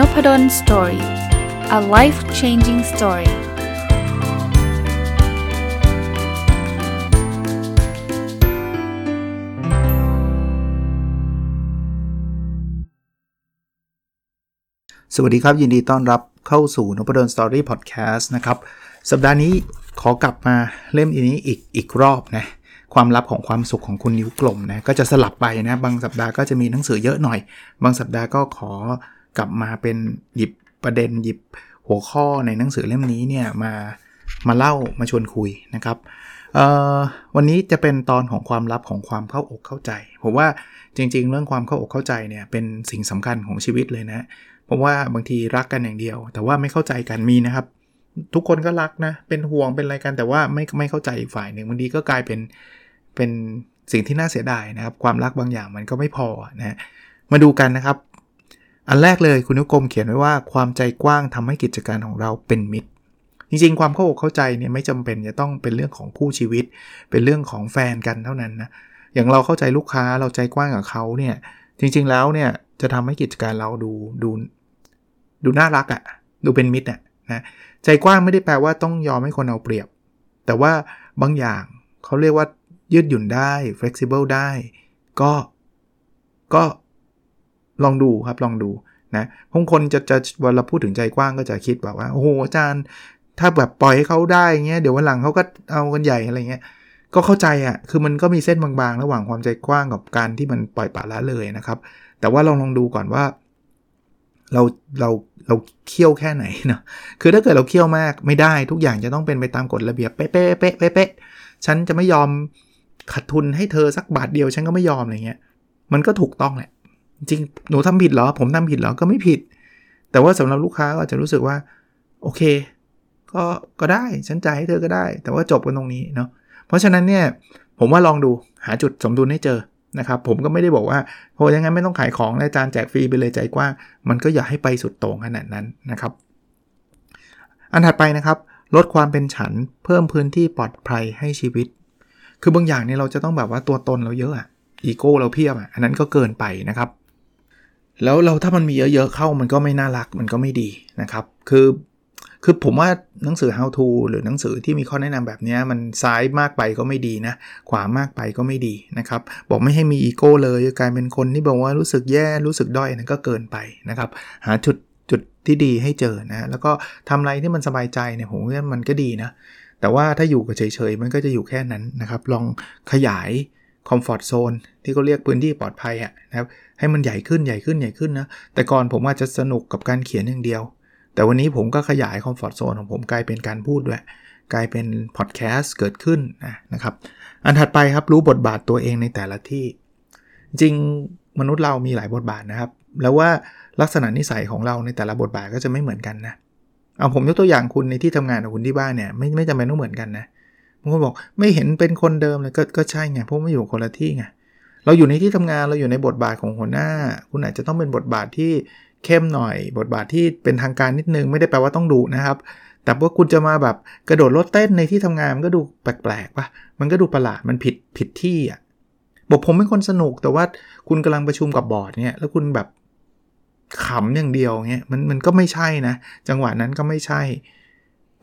n o p a d o l story a life changing story สวัสดีครับ ยินดีต้อนรับเข้าสู่นพดล story พอดแคสต์นะครับ สัปดาห์นี้ขอกลับมาเล่มอันนี้อีกอีกรอบนะ ความลับของความสุขของคุณนิ้วกลมนะ ก็จะสลับไปนะ บางสัปดาห์ก็จะมีหนังสือเยอะหน่อย บางสัปดาห์ก็ขอ กลับมาเป็นหยิบประเด็นหยิบหัวข้อในหนังสือเล่มนี้เนี่ยมามาเล่ามาชวนคุยนะครับวันนี้จะเป็นตอนของความลับของความเข้าอกเข้าใจ ผมว่าจริง ๆ เรื่องความเข้าอกเข้าใจเนี่ยเป็นสิ่งสำคัญของชีวิตเลยนะ เพราะว่าบางทีรักกันอย่างเดียว แต่ว่าไม่เข้าใจกันมีนะครับ ทุกคนก็รักนะ เป็นห่วงเป็นอะไรกันแต่ว่าไม่ไม่เข้าใจอีกฝ่ายหนึ่งบางทีก็กลายเป็นเป็นสิ่งที่น่าเสียดายนะครับ ความรักบางอย่างมันก็ไม่พอนะมาดูกันนะครับ อันแรกเลยคุณนุกรมเขียนไว้ว่าความใจกว้างทำให้กิจการของเราเป็นมิตร จริงๆ ความเข้าอกเข้าใจเนี่ยไม่จำเป็นจะต้องเป็นเรื่องของคู่ชีวิต เป็นเรื่องของแฟนกันเท่านั้นนะอย่างเราเข้าใจลูกค้าเราใจกว้างกับเขาเนี่ยจริงๆแล้วเนี่ยจะทำให้กิจการเราดูดูดูน่ารักอะ่ะดูเป็นมิตรอะนะใจกว้างไม่ได้แปลว่าต้องยอมให้คนเอาเปรียบ แต่ว่าบางอย่างเขาเรียกว่ายืดหยุ่นได้ flexible ได้ ก็ก็ ลองดูครับลองดูนะบางคนจะจะเวลาพูดถึงใจกว้างก็จะคิดแบบว่าโอ้โหอาจารย์ถ้าแบบปล่อยให้เขาได้เงี้ยเดี๋ยววันหลังเขาก็เอากันใหญ่อะไรเงี้ยก็เข้าใจอะ่ะคือมันก็มีเส้นบางๆ ระหว่างความใจกว้างกับการที่มันปล่อยปละละเลยนะครับ แต่ว่าลองลองดูก่อนว่า เราเราเราเคี่ยวแค่ไหนเนาะคือถ้าเกิดเราเคี่ยวมากไม่ได้ทุกอย่างจะต้องเป็นไปตามกฎระเบียบเป๊ะเป๊ะเป๊ะเป๊ะฉันจะไม่ยอมขาดทุนให้เธอสักบาทเดียวฉันก็ไม่ยอมอะไรเงี้ยมันก็ถูกต้องแหละ จริงหนูทำผิดเหรอ ผมทำผิดเหรอก็ไม่ผิด แต่ว่าสำหรับลูกค้าก็จะรู้สึกว่า โอเค ก็ก็ได้ฉันจ่ายให้เธอก็ได้ แต่ว่าจบกันตรงนี้เนาะเพราะฉะนั้นเนี่ยผมว่าลองดูหาจุดสมดุลให้เจอนะครับผมก็ไม่ได้บอกว่าโหยังไงไม่ต้องขายของอาจารย์แจกฟรีไปเลยใจกว้างมันก็อย่าให้ไปสุดโต่งขนาดนั้นนะครับ อันถัดไปนะครับ ลดความเป็นฉันเพิ่มพื้นที่ปลอดภัยให้ชีวิต คือบางอย่างเนี่ยเราจะต้องแบบว่าตัวตนเราเยอะอะอีโก้เราเพียบอะอันนั้นก็เกินไปนะครับ แล้วเราถ้ามันมีเยอะๆเข้ามันก็ไม่น่ารักมันก็ไม่ดีนะครับ คือคือผมว่าหนังสือ how to หรือหนังสือที่มีข้อแนะนำแบบนี้มันซ้ายมากไปก็ไม่ดีนะ ขวามากไปก็ไม่ดีนะครับ บอกไม่ให้มีอีโก้เลยกลายเป็นคนที่บอกว่ารู้สึกแย่รู้สึกด้อยนั่นก็เกินไปนะครับ หาจุดจุดที่ดีให้เจอนะแล้วก็ทำอะไรที่มันสบายใจเนี่ยผมว่ามันก็ดีนะ แต่ว่าถ้าอยู่กับเฉยๆมันก็จะอยู่แค่นั้นนะครับ ลองขยาย comfort zone ที่เขาเรียกพื้นที่ปลอดภัยอะนะครับให้มันใหญ่ขึ้นใหญ่ขึ้นใหญ่ขึ้นนะแต่ก่อนผมอาจจะสนุกกับการเขียนอย่างเดียว แต่วันนี้ผมก็ขยาย comfort zone ของผมกลายเป็นการพูดด้วย กลายเป็นพอดแคสต์เกิดขึ้นนะครับอันถัดไปครับรู้บทบาทตัวเองในแต่ละที่ จริงมนุษย์เรามีหลายบทบาทนะครับ แล้วว่าลักษณะนิสัยของเราในแต่ละบทบาทก็จะไม่เหมือนกันนะเอาผมยกตัวอย่างคุณในที่ทำงานกับคุณที่บ้านเนี่ยไม่ไม่จำเป็นต้องเหมือนกันนะ บางคนบอกไม่เห็นเป็นคนเดิมเลยก็ก็ใช่ไงเพราะไม่อยู่คนละที่ไงเราอยู่ในที่ทำงานเราอยู่ในบทบาทของหัวหน้า คุณอาจจะต้องเป็นบทบาทที่เข้มหน่อย บทบาทที่เป็นทางการนิดนึง ไม่ได้แปลว่าต้องดุนะครับ แต่ว่าคุณจะมาแบบกระโดดรถเต้นในที่ทำงานมันก็ดูแปลกๆปะมันก็ดูประหลาดมันผิดผิดที่อะบอกผมเป็นคนสนุกแต่ว่าคุณกำลังประชุมกับบอร์ดเนี่ยแล้วคุณแบบขำอย่างเดียวเงี้ยมันมันก็ไม่ใช่นะ จังหวะนั้นก็ไม่ใช่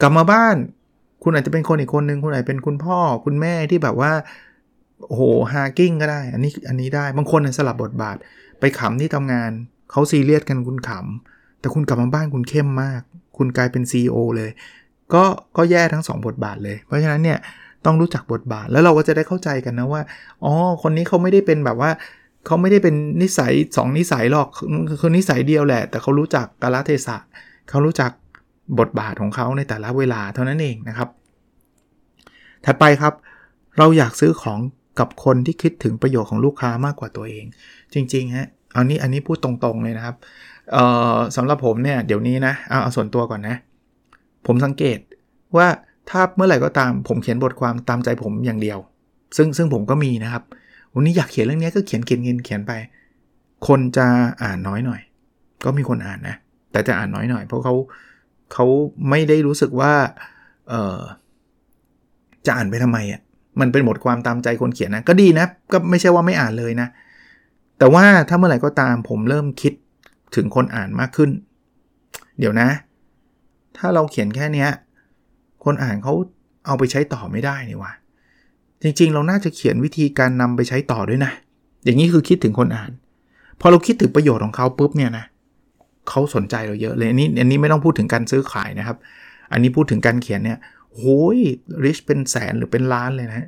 กลับมาบ้าน คุณอาจจะเป็นคนอีกคนนึงคุณอาจจะเป็นคุณพ่อคุณแม่ที่แบบว่าโอ้โหฮากิ้งก็ได้ อันนี้อันนี้ได้บางคนสลับบทบาท ไปขำที่ทำงานเขาซีเรียสกันคุณขำแต่คุณกลับมาบ้านคุณเข้มมาก คุณกลายเป็น CEO เลย ก็ก็แย่ทั้ง 2 บทบาทเลย เพราะฉะนั้นเนี่ยต้องรู้จักบทบาทแล้วเราก็จะได้เข้าใจกันนะว่าอ๋อคนนี้เขาไม่ได้เป็นแบบว่าเขาไม่ได้เป็นนิสัย 2 นิสัยหรอกคือนิสัยเดียวแหละ แต่เขารู้จักกาลเทศะเขารู้จัก บทบาทของเขาในแต่ละเวลาเท่านั้นเองนะครับ ถัดไปครับ เราอยากซื้อของกับคนที่คิดถึงประโยชน์ของลูกค้ามากกว่าตัวเอง จริงๆฮะอันนี้อันนี้พูดตรงๆเลยนะครับสำหรับผมเนี่ยเดี๋ยวนี้นะเอาเอาส่วนตัวก่อนนะ ผมสังเกตว่าถ้าเมื่อไหร่ก็ตามผมเขียนบทความตามใจผมอย่างเดียว ซึ่งซึ่งผมก็มีนะครับ วันนี้อยากเขียนเรื่องนี้ก็เขียนเขียนเขียนเขียนไป คนจะอ่านน้อยหน่อย ก็มีคนอ่านนะ แต่จะอ่านน้อยหน่อย เพราะเขา เขาไม่ได้รู้สึกว่าเออจะอ่านไปทำไมอะ่ะมันเป็นบทความตามใจคนเขียนนะก็ดีนะ ก็ไม่ใช่ว่าไม่อ่านเลยนะ แต่ว่าถ้าเมื่อไหร่ก็ตามผมเริ่มคิดถึงคนอ่านมากขึ้น เดี๋ยวนะ ถ้าเราเขียนแค่เนี้ยคนอ่านเขาเอาไปใช้ต่อไม่ได้นี่วะจริงๆ เราน่าจะเขียนวิธีการนำไปใช้ต่อด้วยนะ อย่างนี้คือคิดถึงคนอ่าน พอเราคิดถึงประโยชน์ของเขาปุ๊บเนี่ยนะเเขาสนใจเราเยอะเลยอันนี้อันนี้ไม่ต้องพูดถึงการซื้อขายนะครับ อันนี้พูดถึงการเขียนเนี่ยโอ้ยริชเป็นแสนหรือเป็นล้านเลยนะ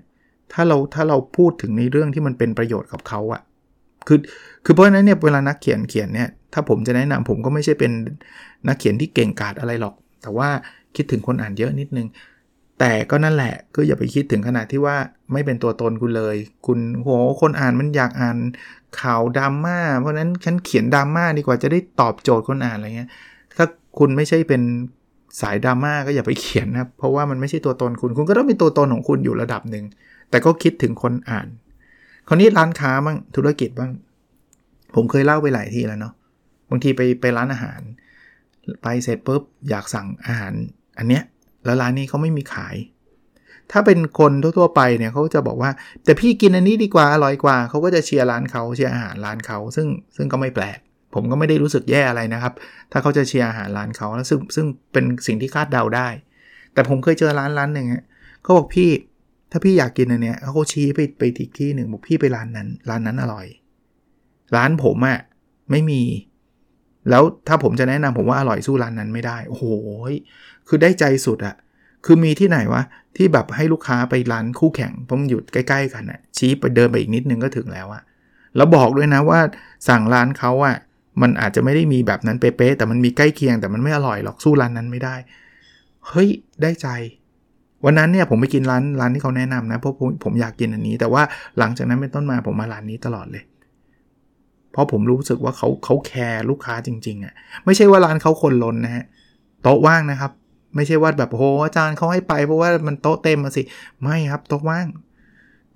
ถ้าเราถ้าเราพูดถึงในเรื่องที่มันเป็นประโยชน์กับเขาอะคือคือเพราะฉะนั้นเนี่ยเวลานักเขียนเขียนเนี่ยถ้าผมจะแนะนำผมก็ไม่ใช่เป็นนักเขียนที่เก่งกาจอะไรหรอก แต่ว่าคิดถึงคนอ่านเยอะนิดนึง แต่ก็นั่นแหละก็อย่าไปคิดถึงขนาดที่ว่าไม่เป็นตัวตนคุณเลย คุณโหคนอ่านมันอยากอ่าน ข่าวดราม่าเพราะนั้นฉันเขียนดราม่าดีกว่าจะได้ตอบโจทย์คนอ่านอะไรเงี้ยถ้าคุณไม่ใช่เป็นสายดราม่าก็อย่าไปเขียนนะเพราะว่ามันไม่ใช่ตัวตนคุณคุณก็ต้องมีตัวตนของคุณอยู่ระดับหนึ่งแต่ก็คิดถึงคนอ่าน คราวนี้ร้านค้าบ้างธุรกิจบ้าง ผมเคยเล่าไปหลายทีแล้วเนาะบางทีไปไปร้านอาหาร ไปเสร็จปุ๊บอยากสั่งอาหาร อันเนี้ยแล้วร้านนี้เขาไม่มีขาย ถ้าเป็นคนทั่วๆไปเนี่ยเขาจะบอกว่า แต่พี่กินอันนี้ดีกว่าอร่อยกว่าเขาก็จะเชียร์ร้านเขาเชียร์อาหารร้านเขาซึ่งซึ่งก็ไม่แปลก ผมก็ไม่ได้รู้สึกแย่อะไรนะครับ ถ้าเขาจะเชียร์อาหารร้านเขาแล้วซึ่งซึ่งเป็นสิ่งที่คาดเดาได้ แต่ผมเคยเจอร้านร้านหนึ่งเขาบอกพี่ถ้าพี่อยากกินอันเนี้ยเขาชี้ไปไปอีกที่หนึ่งบอกพี่ไปร้านนั้น ร้านนั้นอร่อย ร้านผมอะ่ะไม่มี แล้วถ้าผมจะแนะนำผมว่าอร่อยสู้ร้านนั้นไม่ได้ โอ้โห คือได้ใจสุดอะ คือมีที่ไหนวะ ที่แบบให้ลูกค้าไปร้านคู่แข่งเพราะมันอยู่ใกล้ๆกันอะชี้ไปเดินไปอีกนิดนึงก็ถึงแล้วอะแล้วบอกด้วยนะว่าสั่งร้านเขาอะมันอาจจะไม่ได้มีแบบนั้นเป๊ะๆแต่มันมีใกล้เคียงแต่มันไม่อร่อยหรอกสู้ร้านนั้นไม่ได้ เฮ้ยได้ใจ วันนั้นเนี่ยผมไปกินร้านร้านที่เขาแนะนำนะเพราะผมผมอยากกินอันนี้ แต่ว่าหลังจากนั้นเป็นต้นมาผมมาร้านนี้ตลอดเลย เพราะผมรู้สึกว่าเขาเขาแคร์ลูกค้าจริงๆอะ่ะไม่ใช่ว่าร้านเขาคนล้นนะฮะโต๊ะว่างนะครับ ไม่ใช่ว่าแบบโหอาจารย์เขาให้ไปเพราะว่ามันโต๊ะเต็มมาสิ ไม่ครับโต๊ะว่าง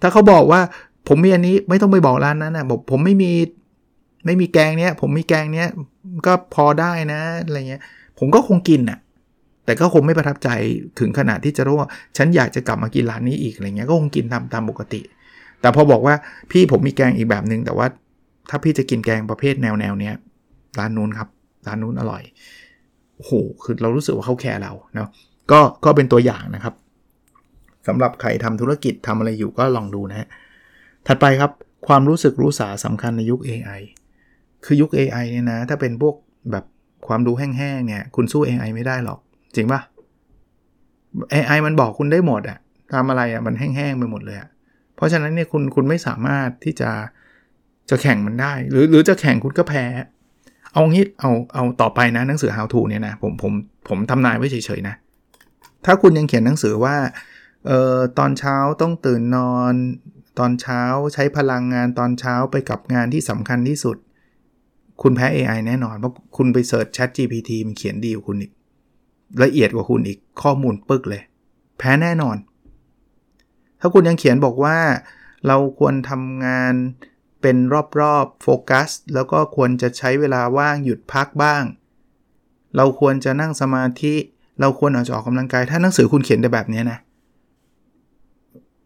ถ้าเขาบอกว่าผมมีอันนี้ไม่ต้องไปบอกร้านนั้นนะบอกผมไม่มีไม่มีแกงเนี้ย ผมมีแกงเนี้ยก็พอได้นะอะไรเงี้ย ผมก็คงกินอะ่ะ แต่ก็คงไม่ประทับใจถึงขนาดที่จะรู้ว่าฉันอยากจะกลับมากินร้านนี้อีกอะไรเงี้ยก็คงกินตามตามปกติ แต่พอบอกว่าพี่ผมมีแกงอีกแบบหนึง่งแต่ว่าถ้าพี่จะกินแกงประเภทแนวแนวเนี้ยร้านนู้นครับร้านนู้นอร่อย โอ้โหคือเรารู้สึกว่าเขาแคร์เราเนาะก็ก็เป็นตัวอย่างนะครับสำหรับใครทำธุรกิจทำอะไรอยู่ก็ลองดูนะฮะถัดไปครับความรู้สึกรู้สาสำคัญในยุค AI คือยุค AI เนี่ยนะ ถ้าเป็นพวกแบบความรู้แห้งๆเนี่ย คุณสู้ AI ไม่ได้หรอก จริงปะ AI มันบอกคุณได้หมดอะทำอะไรอะมันแห้งๆไปหมดเลยอะเพราะฉะนั้นเนี่ยคุณคุณไม่สามารถที่จะจะแข่งมันได้ หรือหรือจะแข่งคุณก็แพ้ เอางี้เอาเอาต่อไปนะหนังสือ how to เนี่ยนะผมผมผมทำนายไว้เฉยๆนะ ถ้าคุณยังเขียนหนังสือว่าเอ่อตอนเช้าต้องตื่นนอน ตอนเช้าใช้พลังงานตอนเช้าไปกับงานที่สำคัญที่สุด คุณแพ้ AI แน่นอน เพราะคุณไปเสิร์ช Chat GPT มันเขียนดีกว่าคุณอีก ละเอียดกว่าคุณอีกข้อมูลปึกเลย แพ้แน่นอน ถ้าคุณยังเขียนบอกว่า เราควรทำงาน เป็นรอบๆโฟกัสแล้วก็ควรจะใช้เวลาว่างหยุดพักบ้าง เราควรจะนั่งสมาธิ เราควรออกจะออกกำลังกาย ถ้าหนังสือคุณเขียนได้แบบนี้นะ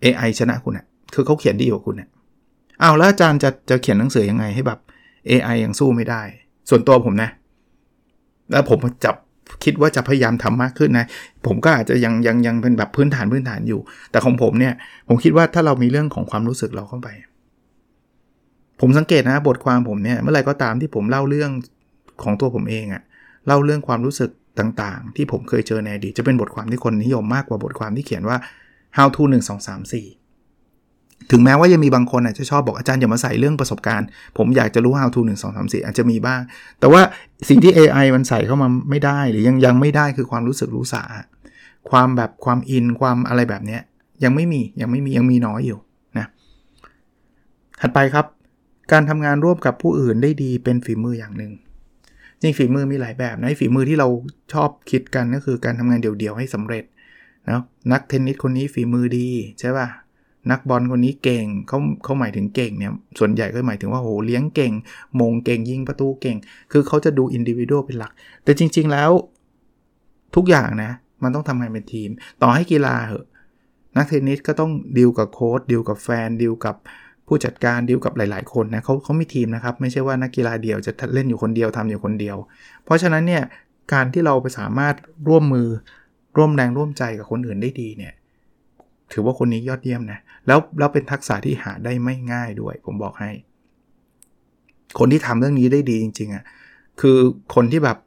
AI ชนะคุณอะคือเขาเขียนดีกว่าคุณอะอ้าแล้วอาจารย์จะจะเขียนหนังสือยังไงให้แบบ AI ยังสู้ไม่ได้ ส่วนตัวผมนะ แล้วผมจับคิดว่าจะพยายามทำมากขึ้นนะ ผมก็อาจจะยังยังยังเป็นแบบพื้นฐานพื้นฐานอยู่ แต่ของผมเนี่ย ผมคิดว่าถ้าเรามีเรื่องของความรู้สึกเราเข้าไป ผมสังเกตนะบทความผมเนี่ยเมื่อไรก็ตามที่ผมเล่าเรื่องของตัวผมเองอะเล่าเรื่องความรู้สึกต่างๆ ที่ผมเคยเจอในอดีตจะเป็นบทความที่คนนิยมมากกว่าบทความที่เขียนว่า how to 1 2 3 4 ถึงแม้ว่ายังมีบางคนอาจจะชอบบอกอาจารย์อย่ามาใส่เรื่องประสบการณ์ ผมอยากจะรู้ how to 1 2 3 4 อาจจะมีบ้าง แต่ว่าสิ่งที่ AI มันใส่เข้ามาไม่ได้หรือยังยังไม่ได้คือความรู้สึกรู้สาความแบบความอินความอะไรแบบนี้ยังไม่มียังไม่มียังมีน้อยอยู่นะถัดไปครับ การทำงานร่วมกับผู้อื่นได้ดีเป็นฝีมืออย่างหนึ่งจริงฝีมือมีหลายแบบนะฝีมือที่เราชอบคิดกันก็คือการทำงานเดี่ยวๆให้สำเร็จนะนักเทนนิสคนนี้ฝีมือดีใช่ป่ะนักบอลคนนี้เก่งเขาเขาหมายถึงเก่งเนี่ยส่วนใหญ่ก็หมายถึงว่าโหเลี้ยงเก่ง โหม่งเก่งยิงประตูเก่ง คือเขาจะดู individual เป็นหลัก แต่จริง ๆแล้ว ทุกอย่างนะ มันต้องทำงานเป็นทีม ต่อให้กีฬาเหอะนักเทนนิสก็ต้องดีลกับโค้ชดีลกับแฟนดีลกับ ผู้จัดการดีลกับหลาย ๆ คนนะเขาเขามีทีมนะครับ ไม่ใช่ว่านักกีฬาเดียวจะเล่นอยู่คนเดียวทำอยู่คนเดียว เพราะฉะนั้นเนี่ยการที่เราไปสามารถร่วมมือร่วมแรงร่วมใจกับคนอื่นได้ดีเนี่ยถือว่าคนนี้ยอดเยี่ยมนะแล้วแล้วเป็นทักษะที่หาได้ไม่ง่ายด้วย ผมบอกให้ คนที่ทำเรื่องนี้ได้ดีจริง ๆอะ่ะคือคนที่แบบ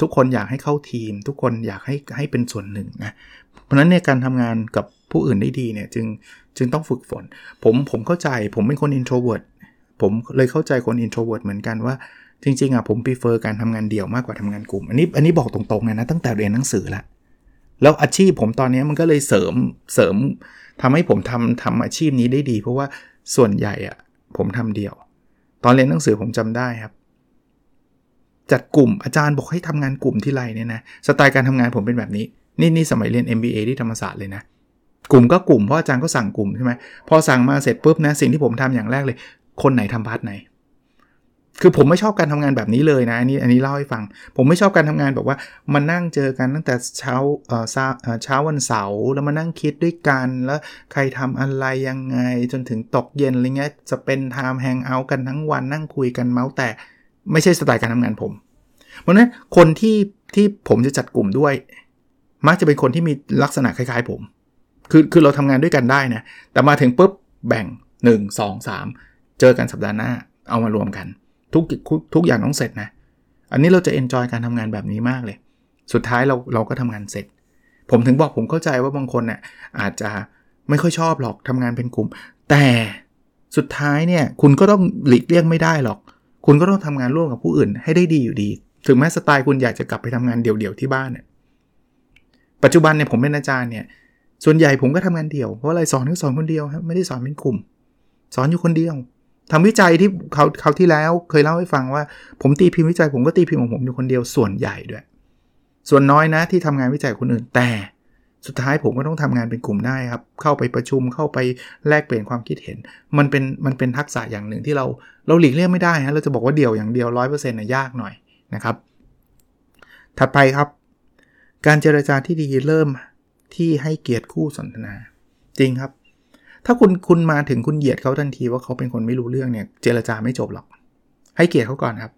ทุกคนอยากให้เข้าทีม ทุกคนอยากให้ให้เป็นส่วนหนึ่งนะ เพราะนั้นในการทำงานกับผู้อื่นได้ดีเนี่ยจึงจึงต้องฝึกฝน ผมผมเข้าใจผมเป็นคน introvert ผมเลยเข้าใจคน introvert เหมือนกันว่าจริงๆอะผม prefer การทำงานเดี่ยวมากกว่าทำงานกลุ่ม อันนี้อันนี้บอกตรงๆเลยนะตั้งแต่เรียนหนังสือละแล้วอาชีพผมตอนนี้มันก็เลยเสริมเสริมทำให้ผมทำทำอาชีพนี้ได้ดี เพราะว่าส่วนใหญ่อะผมทำเดี่ยว ตอนเรียนหนังสือผมจำได้ครับ จัดกลุ่มอาจารย์บอกให้ทำงานกลุ่มที่ไรเนี่ยนะสไตล์การทำงานผมเป็นแบบนี้ นี่นี่สมัยเรียน MBA ที่ธรรมศาสตร์เลยนะกลุ่มก็กลุ่มเพราะอาจารย์ก็สั่งกลุ่มใช่ไหมพอสั่งมาเสร็จปุ๊บนะสิ่งที่ผมทำอย่างแรกเลย คนไหนทำ part ไหน คือผมไม่ชอบการทำงานแบบนี้เลยนะอันนี้อันนี้เล่าให้ฟัง ผมไม่ชอบการทำงานแบบว่ามานั่งเจอกันตั้งแต่เช้าเอ่อเช้าวันเสาร์แล้วมานั่งคิดด้วยกันแล้วใครทำอะไรยังไงจนถึงตกเย็นอะไรเงี้ยจะเป็น type hangout กันทั้งวันนั่งคุยกันเมาท์แต่ไม่ใช่สไตล์การทำงานผม เพราะงั้นคนที่ที่ผมจะจัดกลุ่มด้วย มักจะเป็นคนที่มีลักษณะคล้ายๆผม คือคือเราทำงานด้วยกันได้นะ แต่มาถึงปุ๊บแบ่ง 1 2 3 เจอกันสัปดาห์หน้า เอามารวมกัน ทุกทุกอย่างต้องเสร็จนะ อันนี้เราจะเอนจอยการทำงานแบบนี้มากเลย สุดท้ายเราเราก็ทำงานเสร็จ ผมถึงบอกผมเข้าใจว่าบางคนเนี่ยอาจจะไม่ค่อยชอบหรอกทำงานเป็นกลุ่ม แต่สุดท้ายเนี่ยคุณก็ต้องหลีกเลี่ยงไม่ได้หรอก คุณก็ต้องทำงานร่วมกับผู้อื่นให้ได้ดีอยู่ดี ถึงแม้สไตล์คุณอยากจะกลับไปทำงานเดี่ยวๆที่บ้านเนี่ย ปัจจุบันเนี่ยผมเป็นอาจารย์เนี่ยส่วนใหญ่ผมก็ทำงานเดี่ยว เพราะอะไรสอนก็สอนคนเดียวครับไม่ได้สอนเป็นกลุ่ม สอนอยู่คนเดียวทำวิจัยที่เขาเขาที่แล้วเคยเล่าให้ฟังว่า ผมตีพิมพ์วิจัยผมก็ตีพิมพ์ของผมอยู่คนเดียวส่วนใหญ่ด้วย ส่วนน้อยนะที่ทำงานวิจัยคนอื่นแต่ สุดท้ายผมก็ต้องทำงานเป็นกลุ่มได้ครับ เข้าไปประชุมเข้าไปแลกเปลี่ยนความคิดเห็น มันเป็นมันเป็นทักษะอย่างหนึ่งที่เราเราหลีกเลี่ยงไม่ได้ฮะเราจะบอกว่าเดี่ยวอย่างเดียวร้อยเปอร์เซ็นต์นะยากหน่อยนะครับถัดไปครับ การเจรจาที่ดีเริ่มที่ให้เกียรติคู่สนทนา จริงครับ ถ้าคุณคุณมาถึงคุณเหยียดเขาทันทีว่าเขาเป็นคนไม่รู้เรื่องเนี่ยเจรจาไม่จบหรอก ให้เกียรติเขาก่อนครับ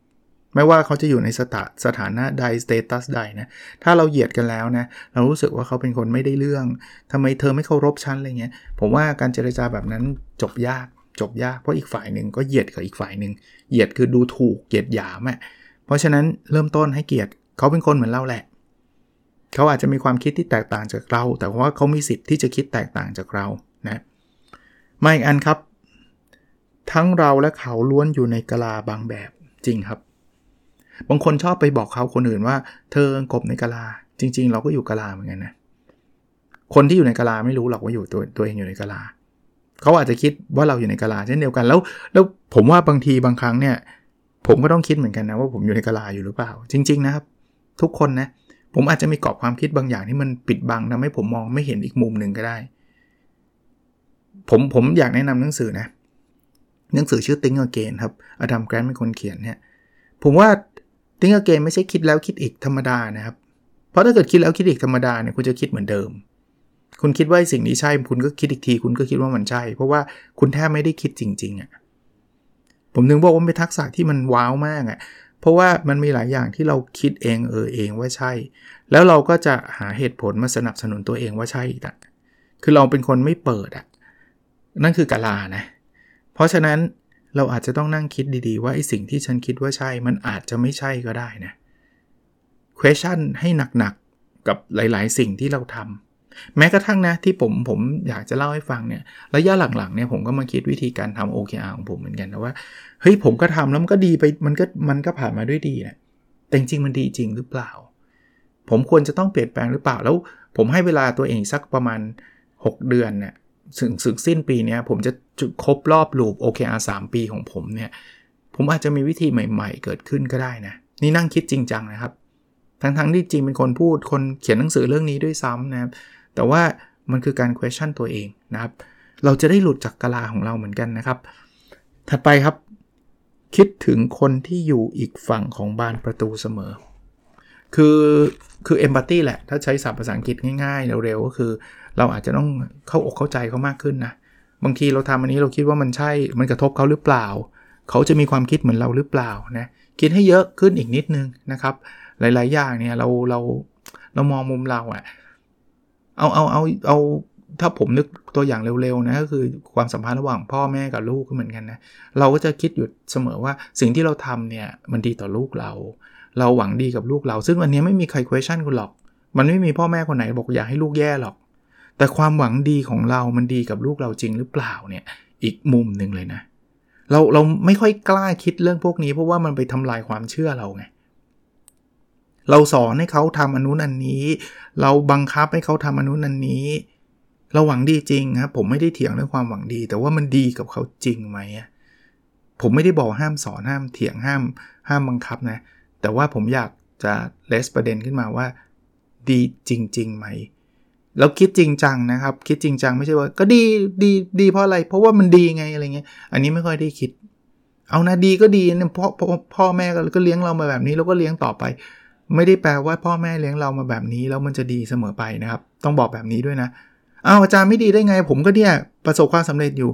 ไม่ว่าเขาจะอยู่ในสถาสถานะใดสเตตัสใดนะถ้าเราเหยียดกันแล้วนะเรารู้สึกว่าเขาเป็นคนไม่ได้เรื่องทำไมเธอไม่เคารพฉันอะไรเงี้ยผมว่าการเจรจาแบบนั้นจบยากจบยากเพราะอีกฝ่ายหนึ่งก็เหยียดกับอีกฝ่ายหนึ่งเหยียดคือดูถูกเกียดหยามอะเพราะฉะนั้นเริ่มต้นให้เกียรติเขาเป็นคนเหมือนเราแหละ เขาอาจจะมีความคิดที่แตกต่างจากเรา แต่ว่าเขามีสิทธิ์ที่จะคิดแตกต่างจากเรานะมาอีกอันครับ ทั้งเราและเขาล้วนอยู่ในกลาบางแบบจริงครับ บางคนชอบไปบอกเขาคนอื่นว่า เธอกบในกลา จริง ๆ เราก็อยู่กลาเหมือนกันนะคนที่อยู่ในกลาไม่รู้หรอกว่าอยู่ตัวตัวเองอยู่ในกลาเขาอาจจะคิดว่าเราอยู่ในกลาเช่นเดียวกันแล้ว แล้วผมว่าบางทีบางครั้งเนี่ย ผมก็ต้องคิดเหมือนกันนะว่าผมอยู่ในกลาอยู่หรือเปล่า จริง ๆ นะครับ ทุกคนนะ ผมอาจจะมีกรอบความคิดบางอย่างที่มันปิดบังทำให้ผมมองไม่เห็นอีกมุมหนึ่งก็ได้ ผมผมอยากแนะนำหนังสือนะ หนังสือชื่อ Think Again ครับอดัมแกรนเป็นคนเขียนเนี่ย ผมว่า Think Again ไม่ใช่คิดแล้วคิดอีกธรรมดานะครับ เพราะถ้าเกิดคิดแล้วคิดอีกธรรมดาเนี่ยคุณจะคิดเหมือนเดิม คุณคิดว่าสิ่งนี้ใช่ คุณก็คิดอีกที คุณก็คิดว่ามันใช่ เพราะว่าคุณแทบไม่ได้คิดจริง ๆอะ่ะผมถึงบอกว่าเป็นทักษะที่มันว้าวมากอะ่ะ เพราะว่ามันมีหลายอย่างที่เราคิดเองเออเองว่าใช่ แล้วเราก็จะหาเหตุผลมาสนับสนุนตัวเองว่าใช่อีกอะคือเราเป็นคนไม่เปิดอะ่ะนั่นคือกาลานะ เพราะฉะนั้นเราอาจจะต้องนั่งคิดดีๆ ว่าไอ้สิ่งที่ฉันคิดว่าใช่ มันอาจจะไม่ใช่ก็ได้นะ question ให้หนักๆกับหลายๆ สิ่งที่เราทำ แม้กระทั่งนะที่ผมผมอยากจะเล่าให้ฟังเนี่ยระยะหลังๆเนี่ยผมก็มาคิดวิธีการทำ OKR ของผมเหมือนกันนะว่าเฮ้ยผมก็ทำแล้วมันก็ดีไปมันก็มันก็ผ่านมาด้วยดีนะแต่จริงมันดีจริงหรือเปล่า ผมควรจะต้องเปลี่ยนแปลงหรือเปล่าแล้ว ผมให้เวลาตัวเองสักประมาณ 6 เดือนเนี่ยถึงสึงสิ้นปีนี้ผมจะครบรอบลูป OKR 3 ปีของผมเนี่ยผมอาจจะมีวิธีใหม่ ๆ เกิดขึ้นก็ได้นะนี่นั่งคิดจริงจังนะครับ ทั้งๆที่จริงเป็นคนพูดคนเขียนหนังสือเรื่องนี้ด้วยซ้ำนะครับ แต่ว่ามันคือการ question ตัวเองนะครับ เราจะได้หลุดจากกลาของเราเหมือนกันนะครับ ถัดไปครับ คิดถึงคนที่อยู่อีกฝั่งของบานประตูเสมอ คือคือ empathy แหละ ถ้าใช้ศัพท์ภาษาอังกฤษง่ายๆ เร็วๆ ก็คือ เราอาจจะต้องเข้าอกเข้าใจเขามากขึ้นนะ บางทีเราทำอันนี้เราคิดว่ามันใช่ มันกระทบเขาหรือเปล่า เขาจะมีความคิดเหมือนเราหรือเปล่านะ คิดให้เยอะขึ้นอีกนิดนึงนะครับ หลายๆ อย่างเนี่ยเราเราเรามองมุมเราอะ เอาเอาเอาเอาถ้าผมนึกตัวอย่างเร็วๆนะก็คือความสัมพันธ์ระหว่างพ่อแม่กับลูกก็เหมือนกันนะเราก็จะคิดอยู่เสมอว่าสิ่งที่เราทำเนี่ยมันดีต่อลูกเรา เราหวังดีกับลูกเรา ซึ่งวันนี้ไม่มีใคร question คุณหรอก มันไม่มีพ่อแม่คนไหนบอกอยากให้ลูกแย่หรอก แต่ความหวังดีของเรามันดีกับลูกเราจริงหรือเปล่าเนี่ยอีกมุมหนึ่งเลยนะ เราเราไม่ค่อยกล้าคิดเรื่องพวกนี้เพราะว่ามันไปทำลายความเชื่อเราไง เราสอนให้เขาทำอนุนันนี้ เราบังคับให้เขาทำอนุนันนี้ เราหวังดีจริงครับผมไม่ได้เถียงเรื่องความหวังดี แต่ว่ามันดีกับเขาจริงไหมผมไม่ได้บอกห้ามสอนห้ามเถียงห้ามห้ามบังคับนะ แต่ว่าผมอยากจะเลสประเด็นขึ้นมาว่า ดีจริงๆไหมแล้วคิดจริงจังนะครับ คิดจริงจังไม่ใช่ว่า ก็ดีดีดีเพราะอะไร เพราะว่ามันดีไงอะไรเงี้ย อันนี้ไม่ค่อยได้คิด เอานะดีก็ดีเนี่ยพ่อพ่อพ่อแม่ก็เลี้ยงเรามาแบบนี้เราก็เลี้ยงต่อไป ไม่ได้แปลว่าพ่อแม่เลี้ยงเรามาแบบนี้แล้วมันจะดีเสมอไปนะครับ ต้องบอกแบบนี้ด้วยนะอ้าวอาจารย์ไม่ดีได้ไง ผมก็เนี่ยประสบความสำเร็จอยู่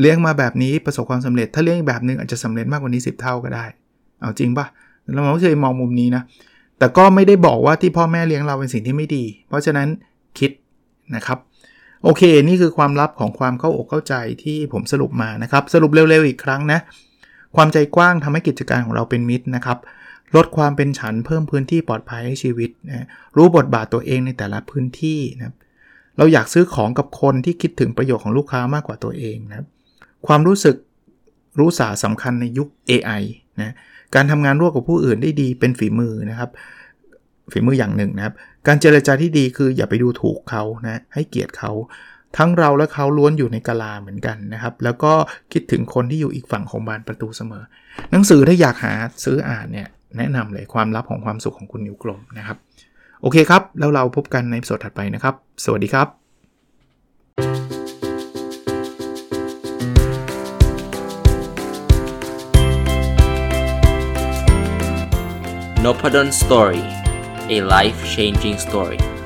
เลี้ยงมาแบบนี้ประสบความสำเร็จ ถ้าเลี้ยงแบบนึงอาจจะสำเร็จมากกว่านี้ 10 เท่าก็ได้ เอาจริงปะเราไม่เคยมองมุมนี้นะแต่ก็ไม่ได้บอกว่าที่พ่อแม่เลี้ยงเราเป็นสิ่งที่ไม่ดี เพราะฉะนั้นคิดนะครับโอเค นี่คือความลับของความเข้าอกเข้าใจที่ผมสรุปมานะครับ สรุปเร็วๆอีกครั้งนะ ความใจกว้างทำให้กิจการของเราเป็นมิตรนะครับ ลดความเป็นฉันเพิ่มพื้นที่ปลอดภัยให้ชีวิตนะรู้บทบาทตัวเองในแต่ละพื้นที่นะครับเราอยากซื้อของกับคนที่คิดถึงประโยชน์ของลูกค้ามากกว่าตัวเองนะครับความรู้สึกรู้สาสำคัญในยุค AI นะการทำงานร่วมกับผู้อื่นได้ดีเป็นฝีมือนะครับฝีมืออย่างหนึ่งนะครับ การเจรจาที่ดีคืออย่าไปดูถูกเขานะให้เกียรติเขาทั้งเราและเขาล้วนอยู่ในกาลาเหมือนกันนะครับ แล้วก็คิดถึงคนที่อยู่อีกฝั่งของบานประตูเสมอ หนังสือถ้าอยากหาซื้ออ่านเนี่ย แนะนำเลยความลับของความสุขของคุณนิวกลมนะครับ โอเคครับ แล้วเราพบกันในสดถัดไปนะครับ สวัสดีครับ n o p a d o n Story a life changing story